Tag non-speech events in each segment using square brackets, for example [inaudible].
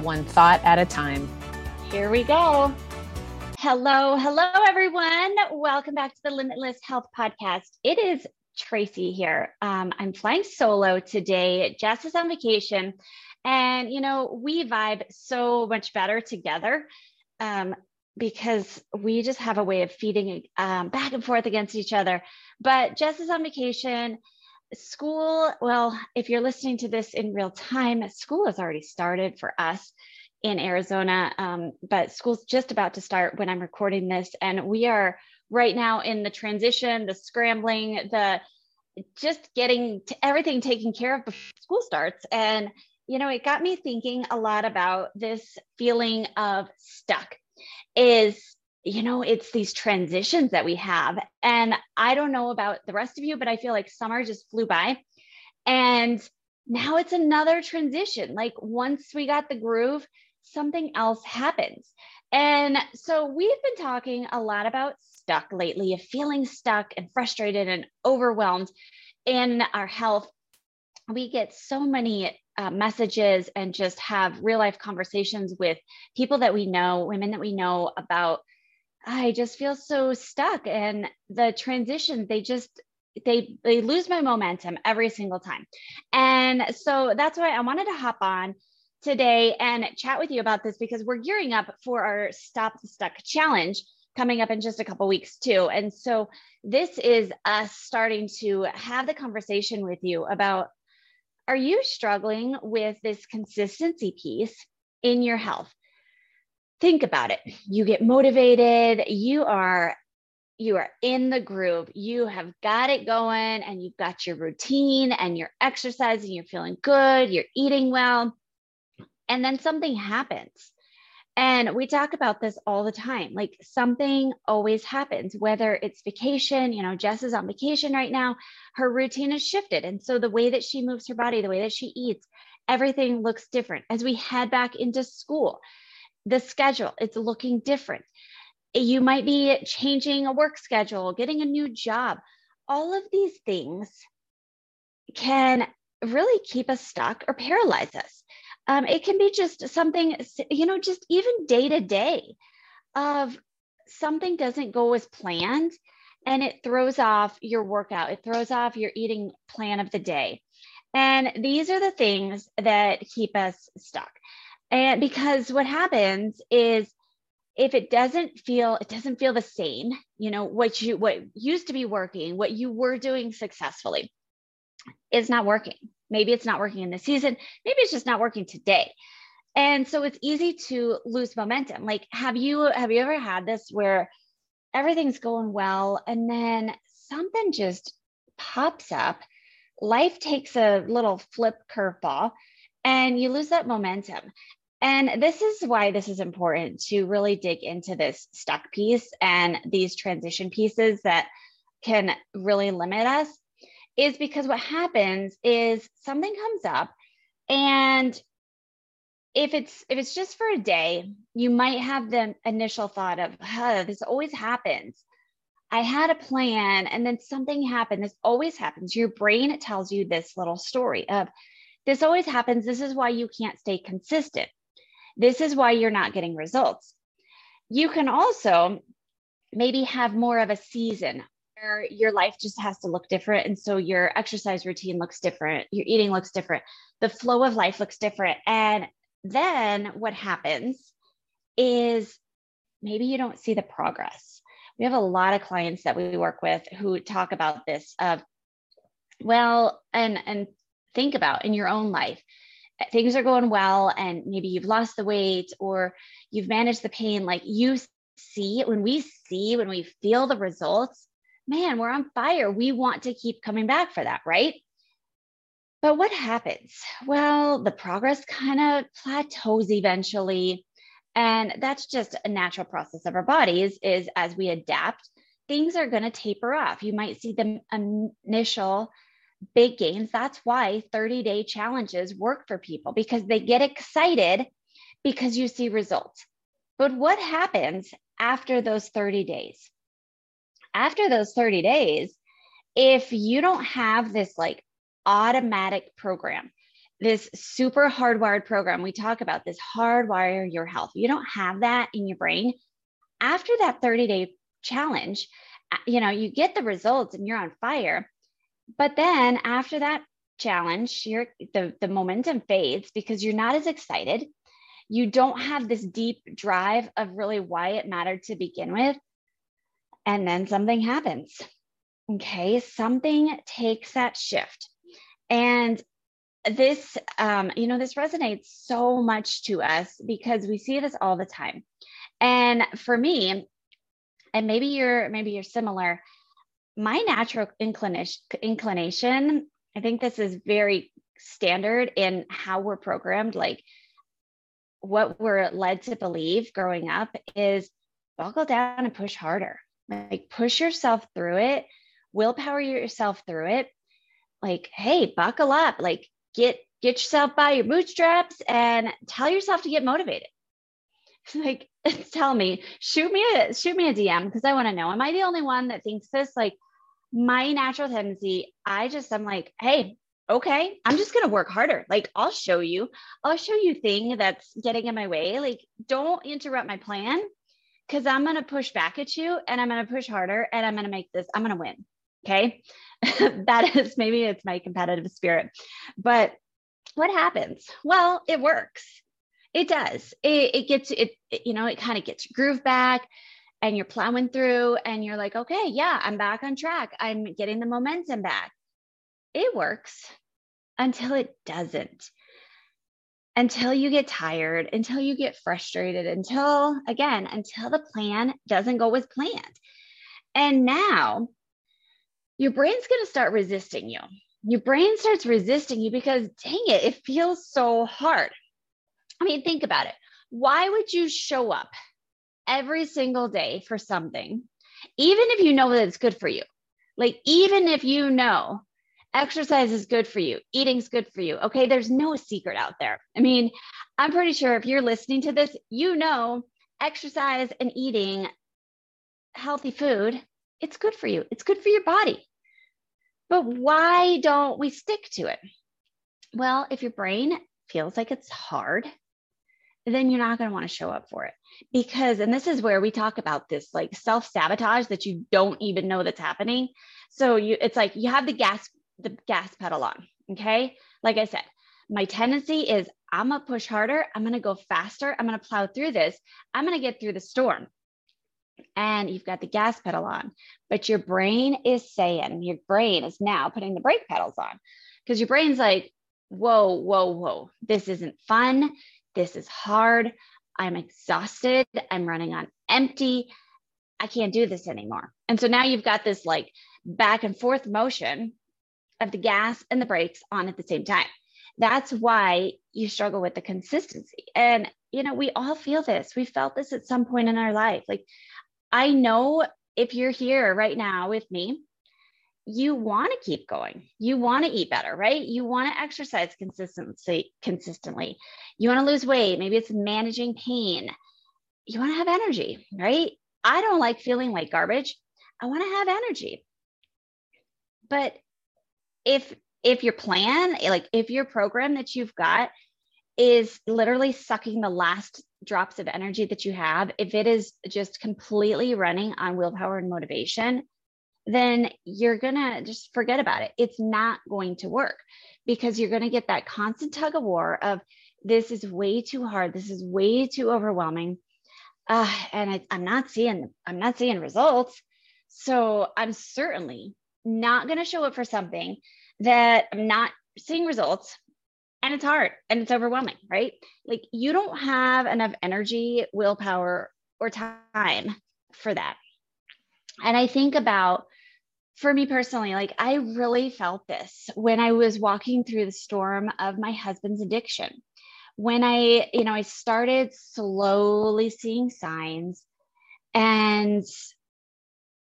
one thought at a time. Here we go. Hello, hello, everyone. Welcome back to the Limitless Health Podcast. It is Tracy here. Um, I'm flying solo today. Jess is on vacation. And, you know, we vibe so much better together um, because we just have a way of feeding um, back and forth against each other. But Jess is on vacation school, well, if you're listening to this in real time, school has already started for us in Arizona, um, but school's just about to start when I'm recording this. And we are right now in the transition, the scrambling, the just getting to everything taken care of before school starts. And, you know, it got me thinking a lot about this feeling of stuck is you know, it's these transitions that we have. And I don't know about the rest of you, but I feel like summer just flew by. And now it's another transition. Like once we got the groove, something else happens. And so we've been talking a lot about stuck lately, of feeling stuck and frustrated and overwhelmed in our health. We get so many uh, messages and just have real life conversations with people that we know, women that we know about I just feel so stuck and the transition they just they they lose my momentum every single time. And so that's why I wanted to hop on today and chat with you about this because we're gearing up for our Stop the Stuck challenge coming up in just a couple weeks too. And so this is us starting to have the conversation with you about are you struggling with this consistency piece in your health? Think about it. You get motivated. You are you are in the groove. You have got it going and you've got your routine and you're exercising you're feeling good you're eating well. And then something happens. And we talk about this all the time. Like something always happens whether it's vacation you know jess is on vacation right now. Her routine has shifted. And so the way that she moves her body the way that she eats everything looks different. As we head back into school the schedule, it's looking different. You might be changing a work schedule, getting a new job. All of these things can really keep us stuck or paralyze us. Um, it can be just something, you know, just even day to day of something doesn't go as planned and it throws off your workout, it throws off your eating plan of the day. And these are the things that keep us stuck. And because what happens is if it doesn't feel it doesn't feel the same, you know, what you what used to be working, what you were doing successfully is not working. Maybe it's not working in the season, maybe it's just not working today. And so it's easy to lose momentum. Like have you have you ever had this where everything's going well and then something just pops up, life takes a little flip curveball and you lose that momentum. And this is why this is important to really dig into this stuck piece and these transition pieces that can really limit us is because what happens is something comes up and if it's if it's just for a day you might have the initial thought of huh, this always happens. I had a plan and then something happened. This always happens. Your brain tells you this little story of this always happens this is why you can't stay consistent this is why you're not getting results. You can also maybe have more of a season where your life just has to look different. And so your exercise routine looks different, your eating looks different, the flow of life looks different. And then what happens is maybe you don't see the progress. We have a lot of clients that we work with who talk about this of, well, and and think about in your own life. Eh, things are going well and maybe you've lost the weight or you've managed the pain like you see when we see when we feel the results man we're on fire. We want to keep coming back for that right? But what happens? Well the progress kind of plateaus eventually. And that's just a natural process of our bodies is as we adapt, things are going to taper off. You might see the initial big gains. That's why 30 day challenges work for people because they get excited because you see results. But what happens after those 30 days? After those 30 days, if you don't have this like automatic program, this super hardwired program, we talk about this hardwire your health. You don't have that in your brain. After that 30 day challenge, uh, you know, you get the results and you're on fire. But then after that challenge, you're, the, the momentum fades because you're not as excited. You don't have this deep drive of really why it mattered to begin with. And then something happens. Okay. Something takes that shift. And this, um, you know, this resonates so much to us because we see this all the time. And for me, and maybe you're maybe you're similar my natural inclination inclination i think this is very standard in how we're programmed like what we're led to believe growing up is buckle down and push harder. Like push yourself through it willpower yourself through it. Like hey buckle up like get get yourself by your bootstraps and tell yourself to get motivated. [laughs] Like [laughs] tell me shoot me a shoot me a dm because i want to know am i the only one that thinks this? Like my natural tendency i just i'm like hey okay i'm just going to work harder. Like i'll show you. I'll show you thing that's getting in my way. Like don't interrupt my plan because i'm going to push back at you and i'm going to push harder and i'm going to make this i'm going to win. Okay? [laughs] That is maybe it's my competitive spirit. But what happens? Well it works. It does. It, it gets it, it, you know, it kind of gets your groove back and you're plowing through and you're like, okay, yeah, I'm back on track. I'm getting the momentum back. It works until it doesn't. Until you get tired, until you get frustrated, until again, until the plan doesn't go as planned. And now your brain's going to start resisting you. Your brain starts resisting you because dang it, it feels so hard. I mean, think about it. Why would you show up every single day for something, even if you know that it's good for you? Like, even if you know exercise is good for you, eating's good for you. Okay, there's no secret out there. I mean, I'm pretty sure if you're listening to this, you know exercise and eating healthy food, it's good for you, it's good for your body. But why don't we stick to it? Well, if your brain feels like it's hard, then you're not going to want to show up for it. Because and this is where we talk about this like self sabotage that you don't even know that's happening. So you it's like you have the gas the gas pedal on okay? Like i said my tendency is i'm going to push harder i'm going to go faster i'm going to plow through this i'm going to get through the storm. And you've got the gas pedal on but your brain is saying your brain is now putting the brake pedals on. Because your brain's like whoa whoa whoa this isn't fun this is hard. I'm exhausted. I'm running on empty. I can't do this anymore. And so now you've got this like back and forth motion of the gas and the brakes on at the same time. That's why you struggle with the consistency. And, you know, we all feel this. We felt this at some point in our life. Like, I know if you're here right now with me, you want to keep going. You want to eat better, right? You want to exercise consistently, consistently. You want to lose weight. Maybe it's managing pain. You want to have energy, right? I don't like feeling like garbage. I want to have energy. But if if your plan, like if your program that you've got is literally sucking the last drops of energy that you have, if it is just completely running on willpower and motivation, then you're going to just forget about it. It's not going to work because you're going to get that constant tug of war of this is way too hard. This is way too overwhelming. Uh, and I, I'm not seeing, I'm not seeing results. So I'm certainly not going to show up for something that I'm not seeing results and it's hard and it's overwhelming, right? Like you don't have enough energy, willpower, or time for that. And I think about for me personally, like I really felt this when I was walking through the storm of my husband's addiction. when I, you know, I started slowly seeing signs and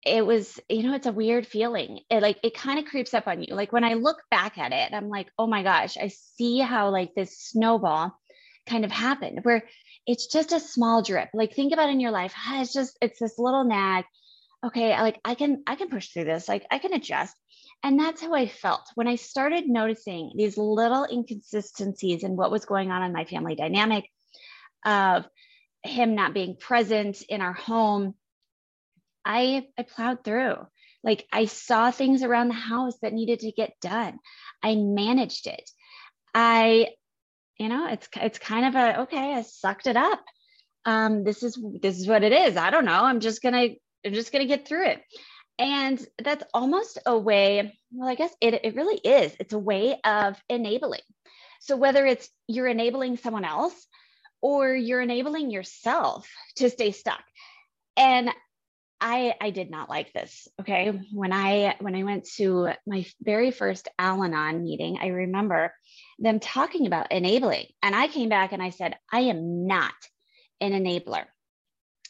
it was, you know, it's a weird feeling. It like it kind of creeps up on you. Like when I look back at it, I'm like, oh my gosh, I see how like this snowball kind of happened where it's just a small drip. Like think about in your life, ah, it's just it's this little nag. Okay, like I can I can push through this. Like I can adjust. And that's how I felt when I started noticing these little inconsistencies in what was going on in my family dynamic of him not being present in our home. I, I plowed through. Like I saw things around the house that needed to get done. I managed it. I, you know, it's it's kind of a okay. I sucked it up. Um, this is this is what it is. I don't know. I'm just gonna I'm just gonna get through it. And that's almost a way, well, I guess it, it really is. It's a way of enabling. So whether it's you're enabling someone else or you're enabling yourself to stay stuck. And I I did not like this. Okay. When I when I went to my very first Al-Anon meeting, I remember them talking about enabling. And I came back and I said, I am not an enabler.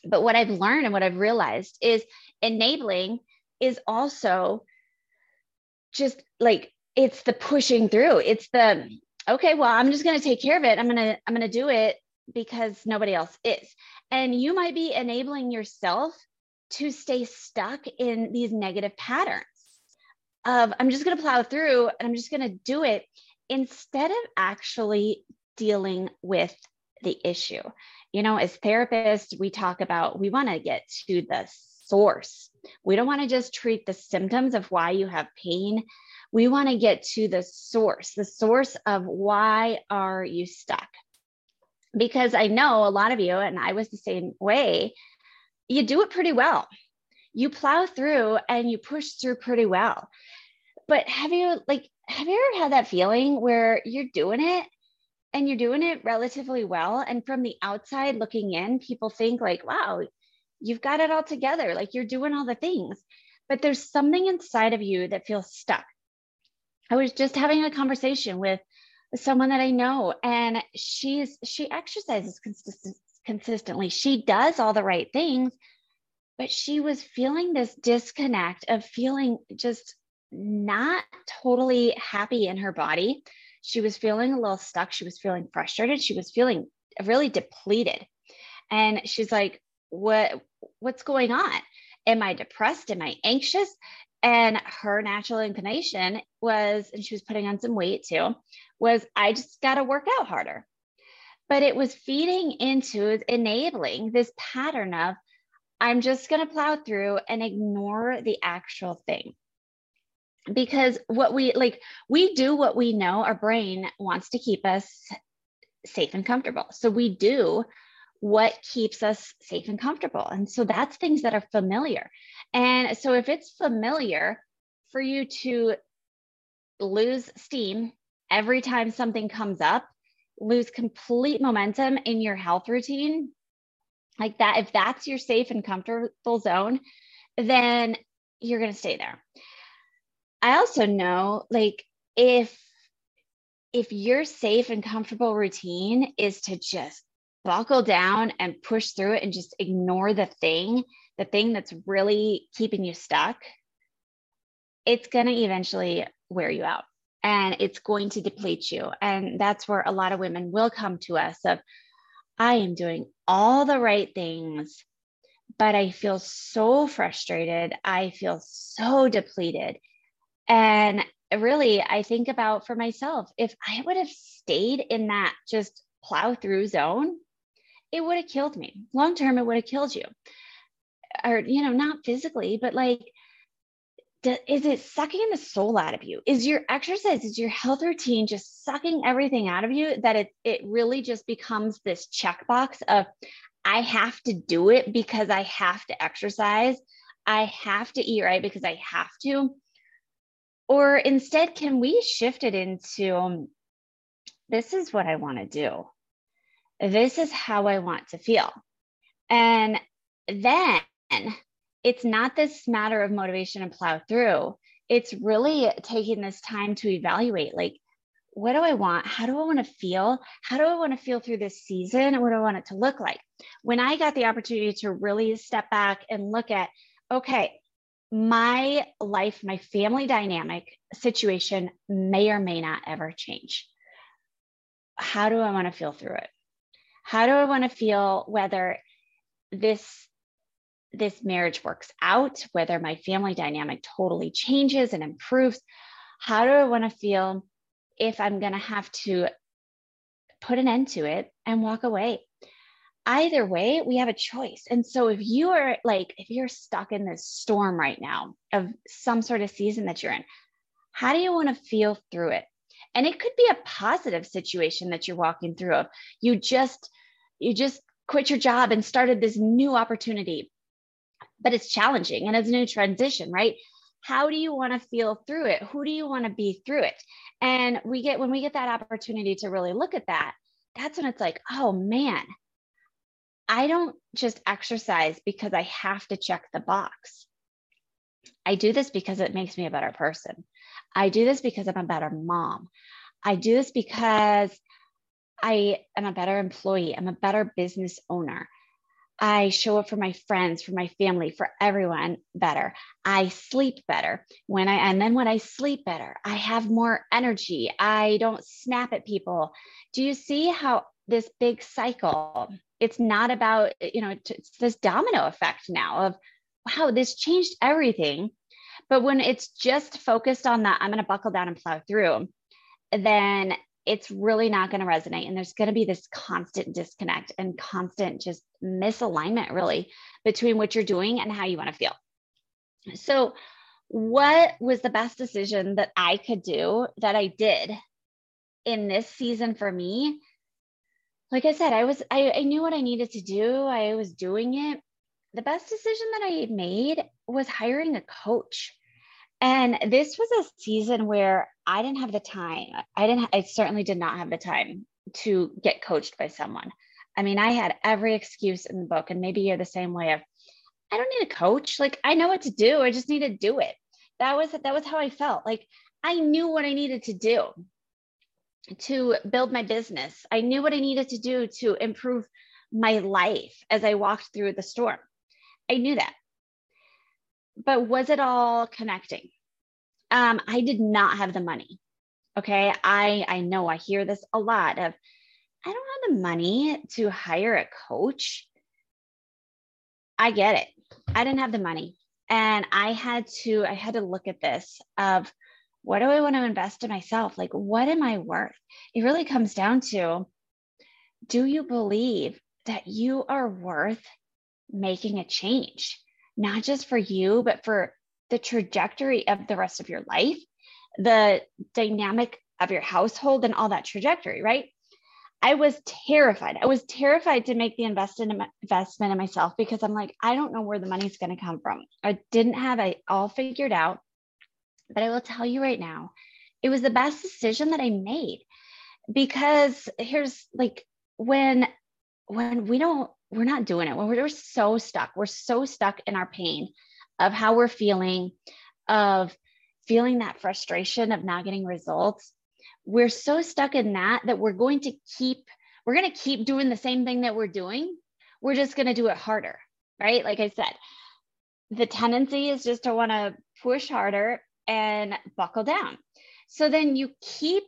But what I've learned and what I've realized is enabling is also just like it's the pushing through. It's the okay, well, I'm just going to take care of it. I'm going to I'm going to do it because nobody else is. And you might be enabling yourself to stay stuck in these negative patterns of I'm just going to plow through and I'm just going to do it instead of actually dealing with the issue. You know, as therapists, we talk about we want to get to the source. We don't want to just treat the symptoms of why you have pain. We want to get to the source, the source of why are you stuck? Because I know a lot of you, and I was the same way, you do it pretty well. You plow through and you push through pretty well. But have you like have you ever had that feeling where you're doing it and you're doing it relatively well and from the outside looking in people think like wow you've got it all together, like you're doing all the things, but there's something inside of you that feels stuck. I was just having a conversation with someone that I know, and she's she exercises consistent, consistently. She does all the right things, but she was feeling this disconnect of feeling just not totally happy in her body. She was feeling a little stuck. She was feeling frustrated. She was feeling really depleted. And she's like, what what's going on am i depressed am i anxious and her natural inclination was and she was putting on some weight too was i just got to work out harder but it was feeding into enabling this pattern of i'm just going to plow through and ignore the actual thing because what we like we do what we know our brain wants to keep us safe and comfortable so we do what keeps us safe and comfortable. And so that's things that are familiar. And so if it's familiar for you to lose steam every time something comes up, lose complete momentum in your health routine, like that, if that's your safe and comfortable zone, then you're going to stay there. I also know like if if your safe and comfortable routine is to just buckle down and push through it and just ignore the thing, the thing that's really keeping you stuck, it's going to eventually wear you out and it's going to deplete you. And that's where a lot of women will come to us of, I am doing all the right things, but I feel so frustrated. I feel so depleted. And really, I think about for myself, if I would have stayed in that just plow through zone, it would have killed me. Long term, it would have killed you. Or, you know, not physically, but like, is it sucking the soul out of you? Is your exercise, is your health routine just sucking everything out of you that it, it really just becomes this checkbox of, I have to do it because I have to exercise. I have to eat right because I have to. Or instead, can we shift it into um, this is what I want to do? this is how I want to feel. And then it's not this matter of motivation and plow through. It's really taking this time to evaluate like, what do I want? How do I want to feel? How do I want to feel through this season? What do I want it to look like? When I got the opportunity to really step back and look at, okay, my life, my family dynamic situation may or may not ever change. How do I want to feel through it? How do I want to feel whether this this marriage works out, whether my family dynamic totally changes and improves? How do I want to feel if I'm going to have to put an end to it and walk away? Either way, we have a choice. And so if you are like, if you're stuck in this storm right now of some sort of season that you're in, how do you want to feel through it? And it could be a positive situation that you're walking through of you just, you just quit your job and started this new opportunity, but it's challenging and it's a new transition, right? How do you want to feel through it? Who do you want to be through it? And we get, when we get that opportunity to really look at that, that's when it's like, oh man, I don't just exercise because I have to check the box. I do this because it makes me a better person. I do this because I'm a better mom. I do this because I am a better employee. I'm a better business owner. I show up for my friends, for my family, for everyone better. I sleep better when I, and then when I sleep better, I have more energy. I don't snap at people. Do you see how this big cycle it's not about you know it's this domino effect now of wow this changed everything. But when it's just focused on that i'm going to buckle down and plow through then it's really not going to resonate. And there's going to be this constant disconnect and constant just misalignment really between what you're doing and how you want to feel. So what was the best decision that i could do that i did in this season for me like I said, I was I, I knew what I needed to do. I was doing it. The best decision that I made was hiring a coach. And this was a season where I didn't have the time. I didn't I certainly did not have the time to get coached by someone. I mean, I had every excuse in the book and maybe you're the same way of I don't need a coach. Like I know what to do. I just need to do it. That was that was how I felt. Like I knew what I needed to do to build my business. I knew what I needed to do to improve my life as I walked through the storm. I knew that. But was it all connecting? Um, I did not have the money. Okay. I, I know I hear this a lot of, I don't have the money to hire a coach. I get it. I didn't have the money. And I had to, I had to look at this of what do I want to invest in myself? Like, what am I worth? It really comes down to do you believe that you are worth making a change, not just for you, but for the trajectory of the rest of your life, the dynamic of your household, and all that trajectory, right? I was terrified. I was terrified to make the investment investment in myself because I'm like, I don't know where the money's going to come from. I didn't have it all figured out. But I will tell you right now, it was the best decision that I made because here's like when when we don't we're not doing it. When we're, we're so stuck we're so stuck in our pain of how we're feeling of feeling that frustration of not getting results. We're so stuck in that that we're going to keep we're going to keep doing the same thing that we're doing. We're just going to do it harder right? Like i said the tendency is just to want to push harder and buckle down. So then you keep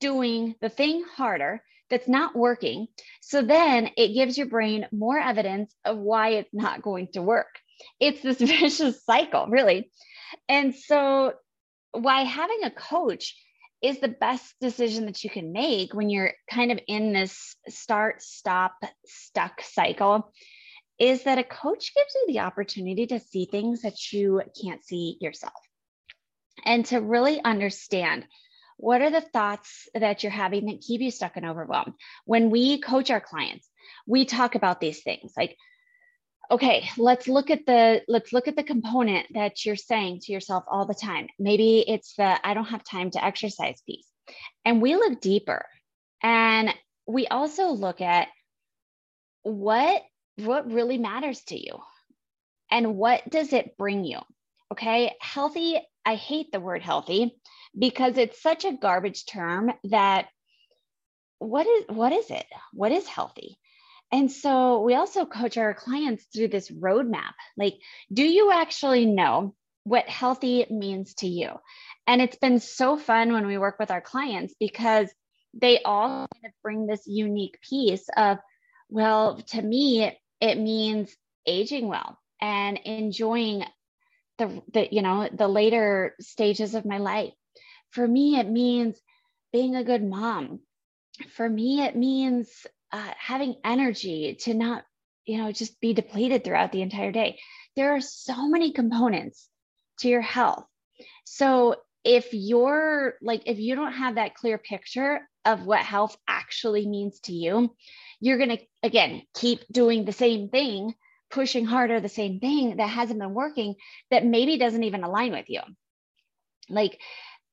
doing the thing harder that's not working. So then it gives your brain more evidence of why it's not going to work. It's this [laughs] vicious cycle, really. And so, why having a coach is the best decision that you can make when you're kind of in this start, stop, stuck cycle is that a coach gives you the opportunity to see things that you can't see yourself and to really understand what are the thoughts that you're having that keep you stuck and overwhelmed. When we coach our clients, we talk about these things like, okay, let's look at the let's look at the component that you're saying to yourself all the time. Maybe it's the I don't have time to exercise piece. And we look deeper. And we also look at what what really matters to you and what does it bring you okay healthy I hate the word healthy because it's such a garbage term that what is what is it? What is healthy? And so we also coach our clients through this roadmap. Like, do you actually know what healthy means to you? And it's been so fun when we work with our clients because they all kind of bring this unique piece of, well, to me, it means aging well and enjoying the, the you know the later stages of my life. For me it means being a good mom. For me it means uh, having energy to not you know just be depleted throughout the entire day. There are so many components to your health. So if you're like if you don't have that clear picture of what health actually means to you you're going to again keep doing the same thing pushing harder the same thing that hasn't been working that maybe doesn't even align with you. Like,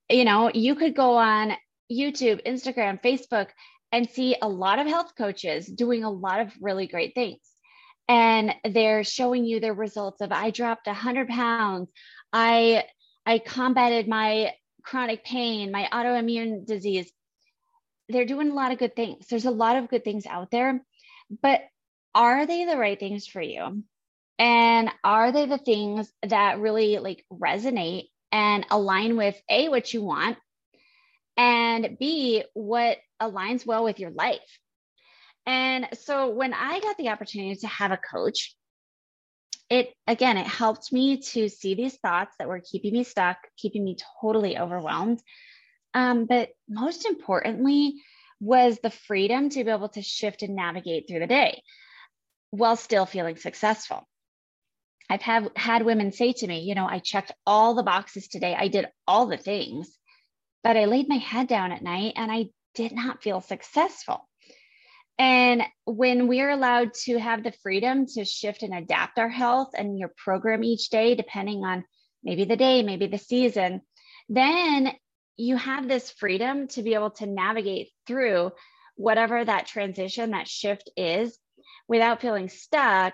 you know, you could go on YouTube, Instagram, Facebook, and see a lot of health coaches doing a lot of really great things. And they're showing you their results of I dropped 100 pounds. I I combated my chronic pain, my autoimmune disease. They're doing a lot of good things. There's a lot of good things out there, but are they the right things for you? And are they the things that really like resonate and align with A, what you want, and B, what aligns well with your life? And so when I got the opportunity to have a coach, it again, it helped me to see these thoughts that were keeping me stuck, keeping me totally overwhelmed. Um, but most importantly, was the freedom to be able to shift and navigate through the day while still feeling successful. I've have, had women say to me, you know, I checked all the boxes today, I did all the things, but I laid my head down at night and I did not feel successful. And when we're allowed to have the freedom to shift and adapt our health and your program each day, depending on maybe the day, maybe the season, then you have this freedom to be able to navigate through whatever that transition, that shift is without feeling stuck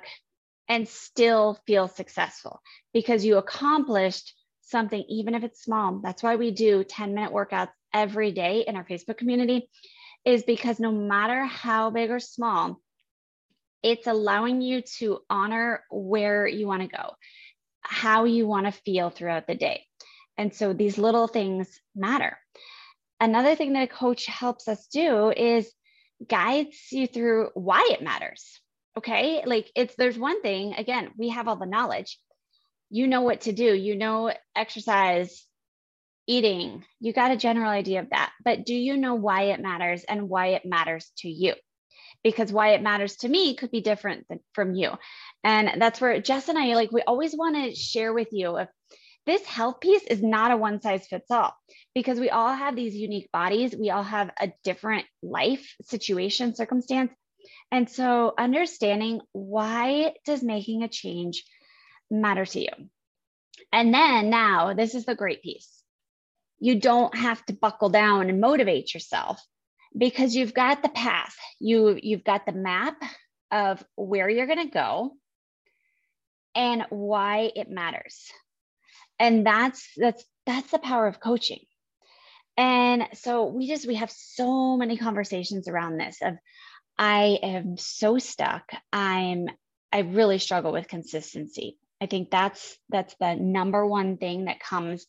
and still feel successful because you accomplished something, even if it's small. That's why we do 10 minute workouts every day in our Facebook community, is because no matter how big or small, it's allowing you to honor where you want to go, how you want to feel throughout the day. And so these little things matter. Another thing that a coach helps us do is guides you through why it matters. Okay. Like it's, there's one thing, again, we have all the knowledge. You know what to do, you know, exercise, eating, you got a general idea of that. But do you know why it matters and why it matters to you? Because why it matters to me could be different than, from you. And that's where Jess and I like, we always want to share with you if this health piece is not a one size fits all because we all have these unique bodies. We all have a different life situation, circumstance. And so understanding why does making a change matter to you? And then now, this is the great piece. You don't have to buckle down and motivate yourself because you've got the path. You you've got the map of where you're going to go and why it matters. And that's that's that's the power of coaching. And so we just we have so many conversations around this of I am so stuck. I'm I really struggle with consistency. I think that's that's the number one thing that comes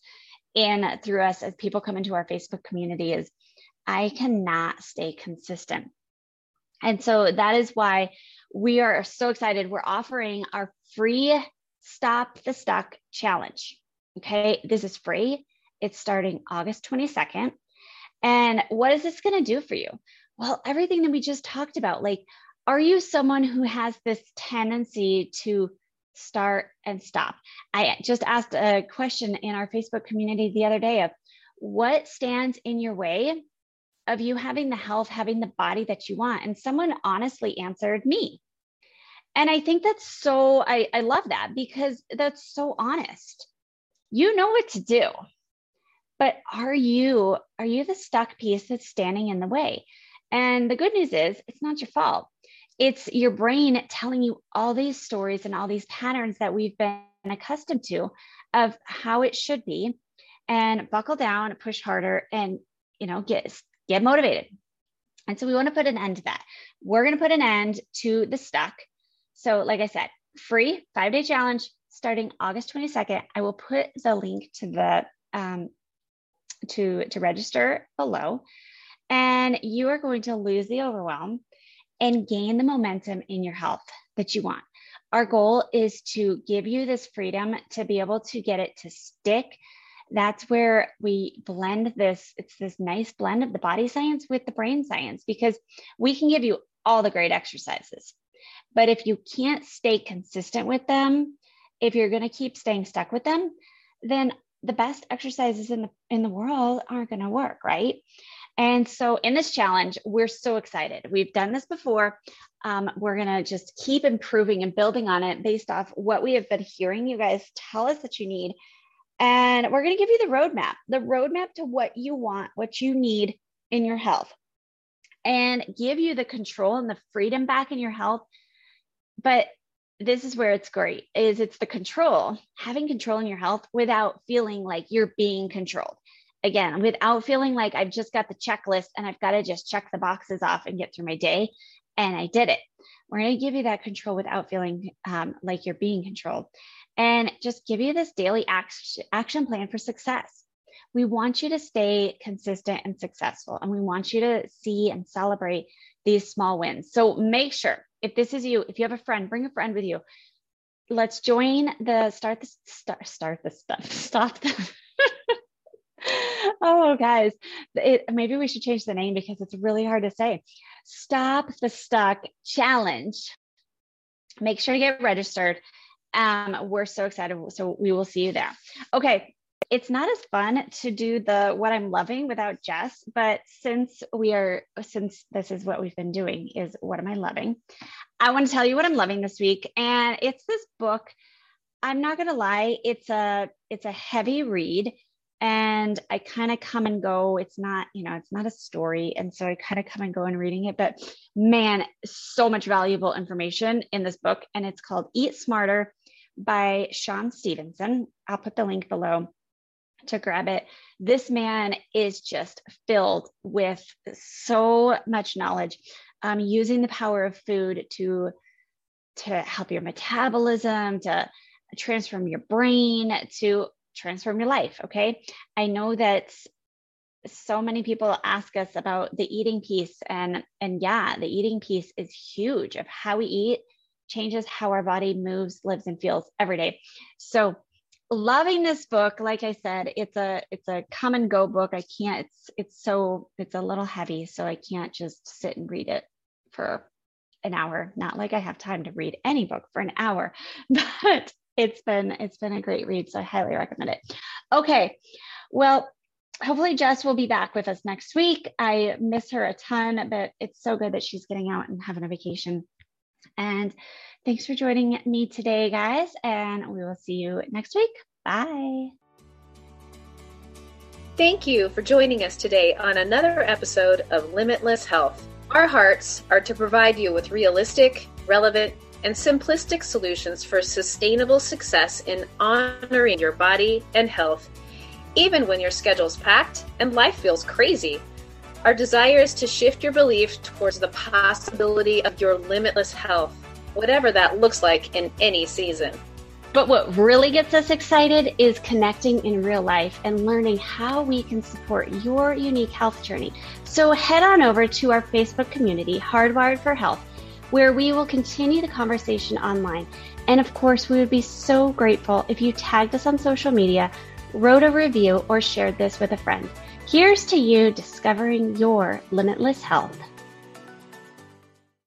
in through us as people come into our Facebook community is I cannot stay consistent. And so that is why we are so excited. We're offering our free Stop the Stuck challenge. Okay, this is free. It's starting August 22nd. And what is this going to do for you? Well, everything that we just talked about, like, are you someone who has this tendency to start and stop? I just asked a question in our Facebook community the other day of what stands in your way of you having the health, having the body that you want? And someone honestly answered me. And I think that's so, I, I love that because that's so honest. You know what to do, but are you, are you the stuck piece that's standing in the way? And the good news is, it's not your fault. It's your brain telling you all these stories and all these patterns that we've been accustomed to of how it should be. and buckle down, push harder, and you know, get get motivated. And so we want to put an end to that. We're going to put an end to the stuck. So, like I said, free five day challenge starting August 22nd. I will put the link to the um, to to register below, and you are going to lose the overwhelm and gain the momentum in your health that you want. Our goal is to give you this freedom to be able to get it to stick. That's where we blend this. It's this nice blend of the body science with the brain science because we can give you all the great exercises. But if you can't stay consistent with them, if you're going to keep staying stuck with them, then the best exercises in the in the world aren't going to work, right? And so in this challenge, we're so excited. We've done this before. Um, we're going to just keep improving and building on it based off what we have been hearing you guys tell us that you need. And we're going to give you the roadmap, the roadmap to what you want, what you need in your health, and give you the control and the freedom back in your health. But this is where it's great is it's the control having control in your health without feeling like you're being controlled again without feeling like I've just got the checklist and I've got to just check the boxes off and get through my day. And I did it. We're going to give you that control without feeling um, like you're being controlled and just give you this daily action, action plan for success. We want you to stay consistent and successful, and we want you to see and celebrate these small wins. So make sure if this is you, if you have a friend, bring a friend with you. Let's join the start the start start the stuff. [laughs] Stop the [laughs] oh, guys, it, maybe we should change the name because it's really hard to say. Stop the Stuck Challenge. Make sure to get registered. Um, we're so excited. So we will see you there. Okay. It's not as fun to do the what I'm loving without Jess, but since we are, since this is what we've been doing, is what am I loving? I want to tell you what I'm loving this week. And it's this book. I'm not gonna lie, it's a it's a heavy read and I kind of come and go. It's not, you know, it's not a story. And so I kind of come and go in reading it. But man, so much valuable information in this book. And it's called Eat Smarter by Shawn Stevenson. I'll put the link below to grab it. This man is just filled with so much knowledge, um, using the power of food to to help your metabolism, to transform your brain, to transform your life. Okay. I know that so many people ask us about the eating piece and and yeah the eating piece is huge of how we eat changes how our body moves lives and feels every day so loving this book like i said it's a it's a come and go book i can't it's it's so it's a little heavy so i can't just sit and read it for an hour not like i have time to read any book for an hour [laughs] but it's been it's been a great read, so I highly recommend it. Okay, well, hopefully Jess will be back with us next week. I miss her a ton, but it's so good that she's getting out and having a vacation. And thanks for joining me today, guys, and we will see you next week. Bye. Thank you for joining us today on another episode of Limitless Health. Our hearts are to provide you with realistic, relevant, and simplistic solutions for sustainable success in honoring your body and health, even when your schedule's packed and life feels crazy. Our desire is to shift your belief towards the possibility of your limitless health, whatever that looks like in any season. But what really gets us excited is connecting in real life and learning how we can support your unique health journey. So head on over to our Facebook community, Hardwired for Health where we will continue the conversation online. And of course, we would be so grateful if you tagged us on social media, wrote a review, or shared this with a friend. Here's to you discovering your limitless health.